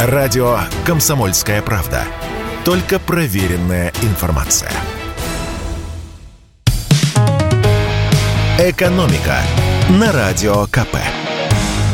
Радио «Комсомольская правда». Только проверенная информация. «Экономика» на Радио КП.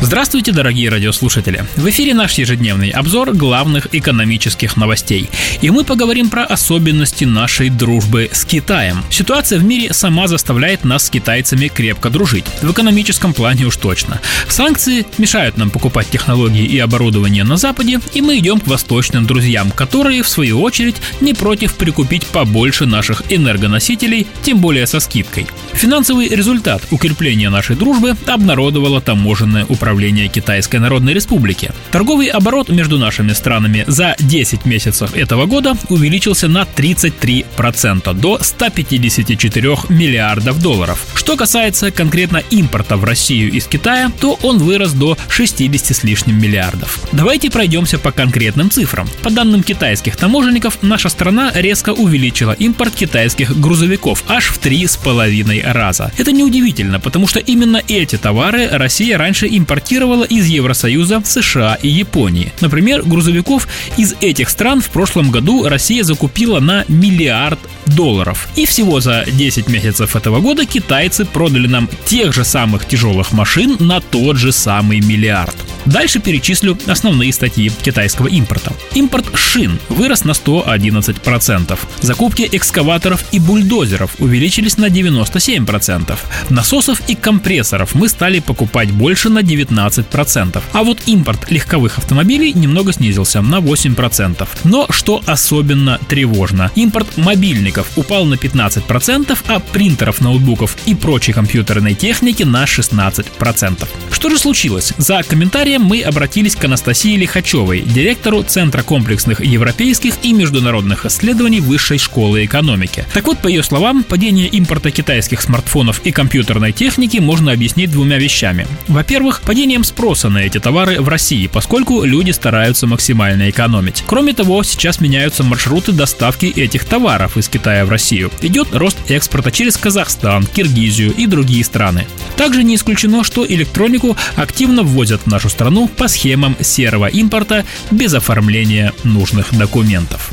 Здравствуйте, дорогие радиослушатели! В эфире наш ежедневный обзор главных экономических новостей. И мы поговорим про особенности нашей дружбы с Китаем. Ситуация в мире сама заставляет нас с китайцами крепко дружить. В экономическом плане уж точно. Санкции мешают нам покупать технологии и оборудование на Западе, и мы идем к восточным друзьям, которые, в свою очередь, не против прикупить побольше наших энергоносителей, тем более со скидкой. Финансовый результат укрепления нашей дружбы обнародовало таможенное управление Китайской Народной Республики. Торговый оборот между нашими странами за 10 месяцев этого года увеличился на 33% до 154 миллиардов долларов. Что касается конкретно импорта в Россию из Китая, то он вырос до 60 с лишним миллиардов. Давайте пройдемся по конкретным цифрам. По данным китайских таможенников, наша страна резко увеличила импорт китайских грузовиков аж в три с половиной раза. Это неудивительно, потому что именно эти товары Россия раньше импортировала из Евросоюза, США и Японии. Например, грузовиков из этих стран в прошлом году Россия закупила на миллиард долларов. И всего за 10 месяцев этого года китайцы продали нам тех же самых тяжелых машин на тот же самый миллиард. Дальше перечислю основные статьи китайского импорта. Импорт шин вырос на 111%. Закупки экскаваторов и бульдозеров увеличились на 97%. Насосов и компрессоров мы стали покупать больше на 19%. А вот импорт легковых автомобилей немного снизился на 8%. Но что особенно тревожно, импорт мобильников упал на 15%, а принтеров, ноутбуков и прочей компьютерной техники на 16%. Что же случилось? За комментарием мы обратились к Анастасии Лихачевой, директору Центра комплексных европейских и международных исследований Высшей школы экономики. Так вот, по ее словам, падение импорта китайских смартфонов и компьютерной техники можно объяснить двумя вещами. Во-первых, падением спроса на эти товары в России, поскольку люди стараются максимально экономить. Кроме того, сейчас меняются маршруты доставки этих товаров из Китая в Россию. Идет рост экспорта через Казахстан, Киргизию и другие страны. Также не исключено, что электронику активно ввозят в нашу страну по схемам серого импорта без оформления нужных документов.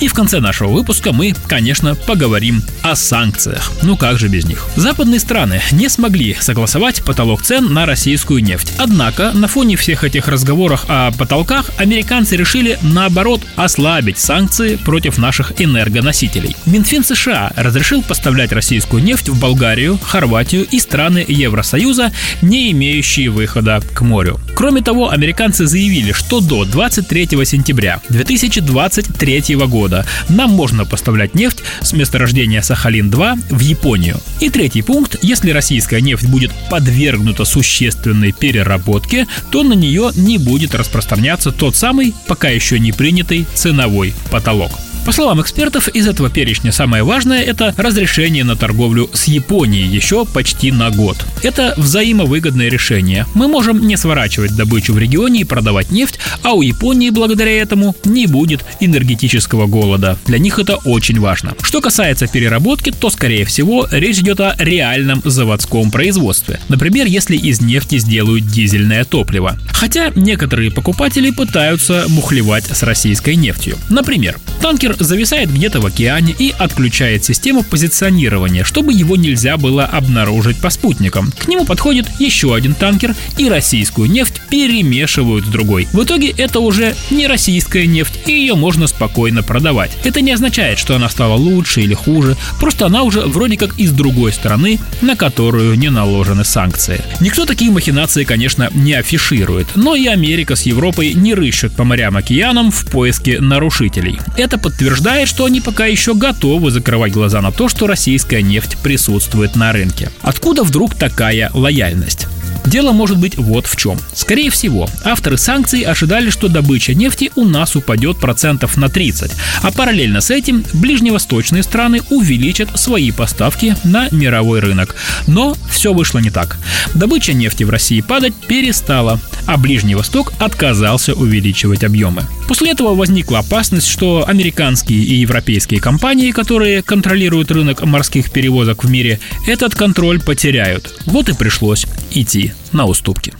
И в конце нашего выпуска мы, конечно, поговорим о санкциях. Ну как же без них? Западные страны не смогли согласовать потолок цен на российскую нефть. Однако на фоне всех этих разговоров о потолках американцы решили наоборот ослабить санкции против наших энергоносителей. Минфин США разрешил поставлять российскую нефть в Болгарию, Хорватию и страны Евросоюза, не имеющие выхода к морю. Кроме того, американцы заявили, что до 23 сентября 2023 года года нам можно поставлять нефть с месторождения Сахалин-2 в Японию. И третий пункт, если российская нефть будет подвергнута существенной переработке, то на нее не будет распространяться тот самый, пока еще не принятый ценовой потолок. По словам экспертов, из этого перечня самое важное – это разрешение на торговлю с Японией еще почти на год. Это взаимовыгодное решение. Мы можем не сворачивать добычу в регионе и продавать нефть, а у Японии благодаря этому не будет энергетического голода. Для них это очень важно. Что касается переработки, то, скорее всего, речь идет о реальном заводском производстве. Например, если из нефти сделают дизельное топливо. Хотя некоторые покупатели пытаются мухлевать с российской нефтью. Например, танкер зависает где-то в океане и отключает систему позиционирования, чтобы его нельзя было обнаружить по спутникам. К нему подходит еще один танкер и российскую нефть перемешивают с другой. В итоге это уже не российская нефть, и ее можно спокойно продавать. Это не означает, что она стала лучше или хуже, просто она уже вроде как из другой стороны, на которую не наложены санкции. Никто такие махинации, конечно, не афиширует, но и Америка с Европой не рыщут по морям-океанам в поиске нарушителей. Это подтверждает что они пока еще готовы закрывать глаза на то, что российская нефть присутствует на рынке. Откуда вдруг такая лояльность? Дело может быть вот в чем. Скорее всего, авторы санкций ожидали, что добыча нефти у нас упадет процентов на 30, а параллельно с этим ближневосточные страны увеличат свои поставки на мировой рынок. Но все вышло не так. Добыча нефти в России падать перестала, а Ближний Восток отказался увеличивать объемы. После этого возникла опасность, что американские и европейские компании, которые контролируют рынок морских перевозок в мире, этот контроль потеряют. Вот и пришлось идти на уступки.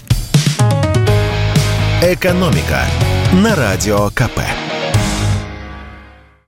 Экономика на Радио КП.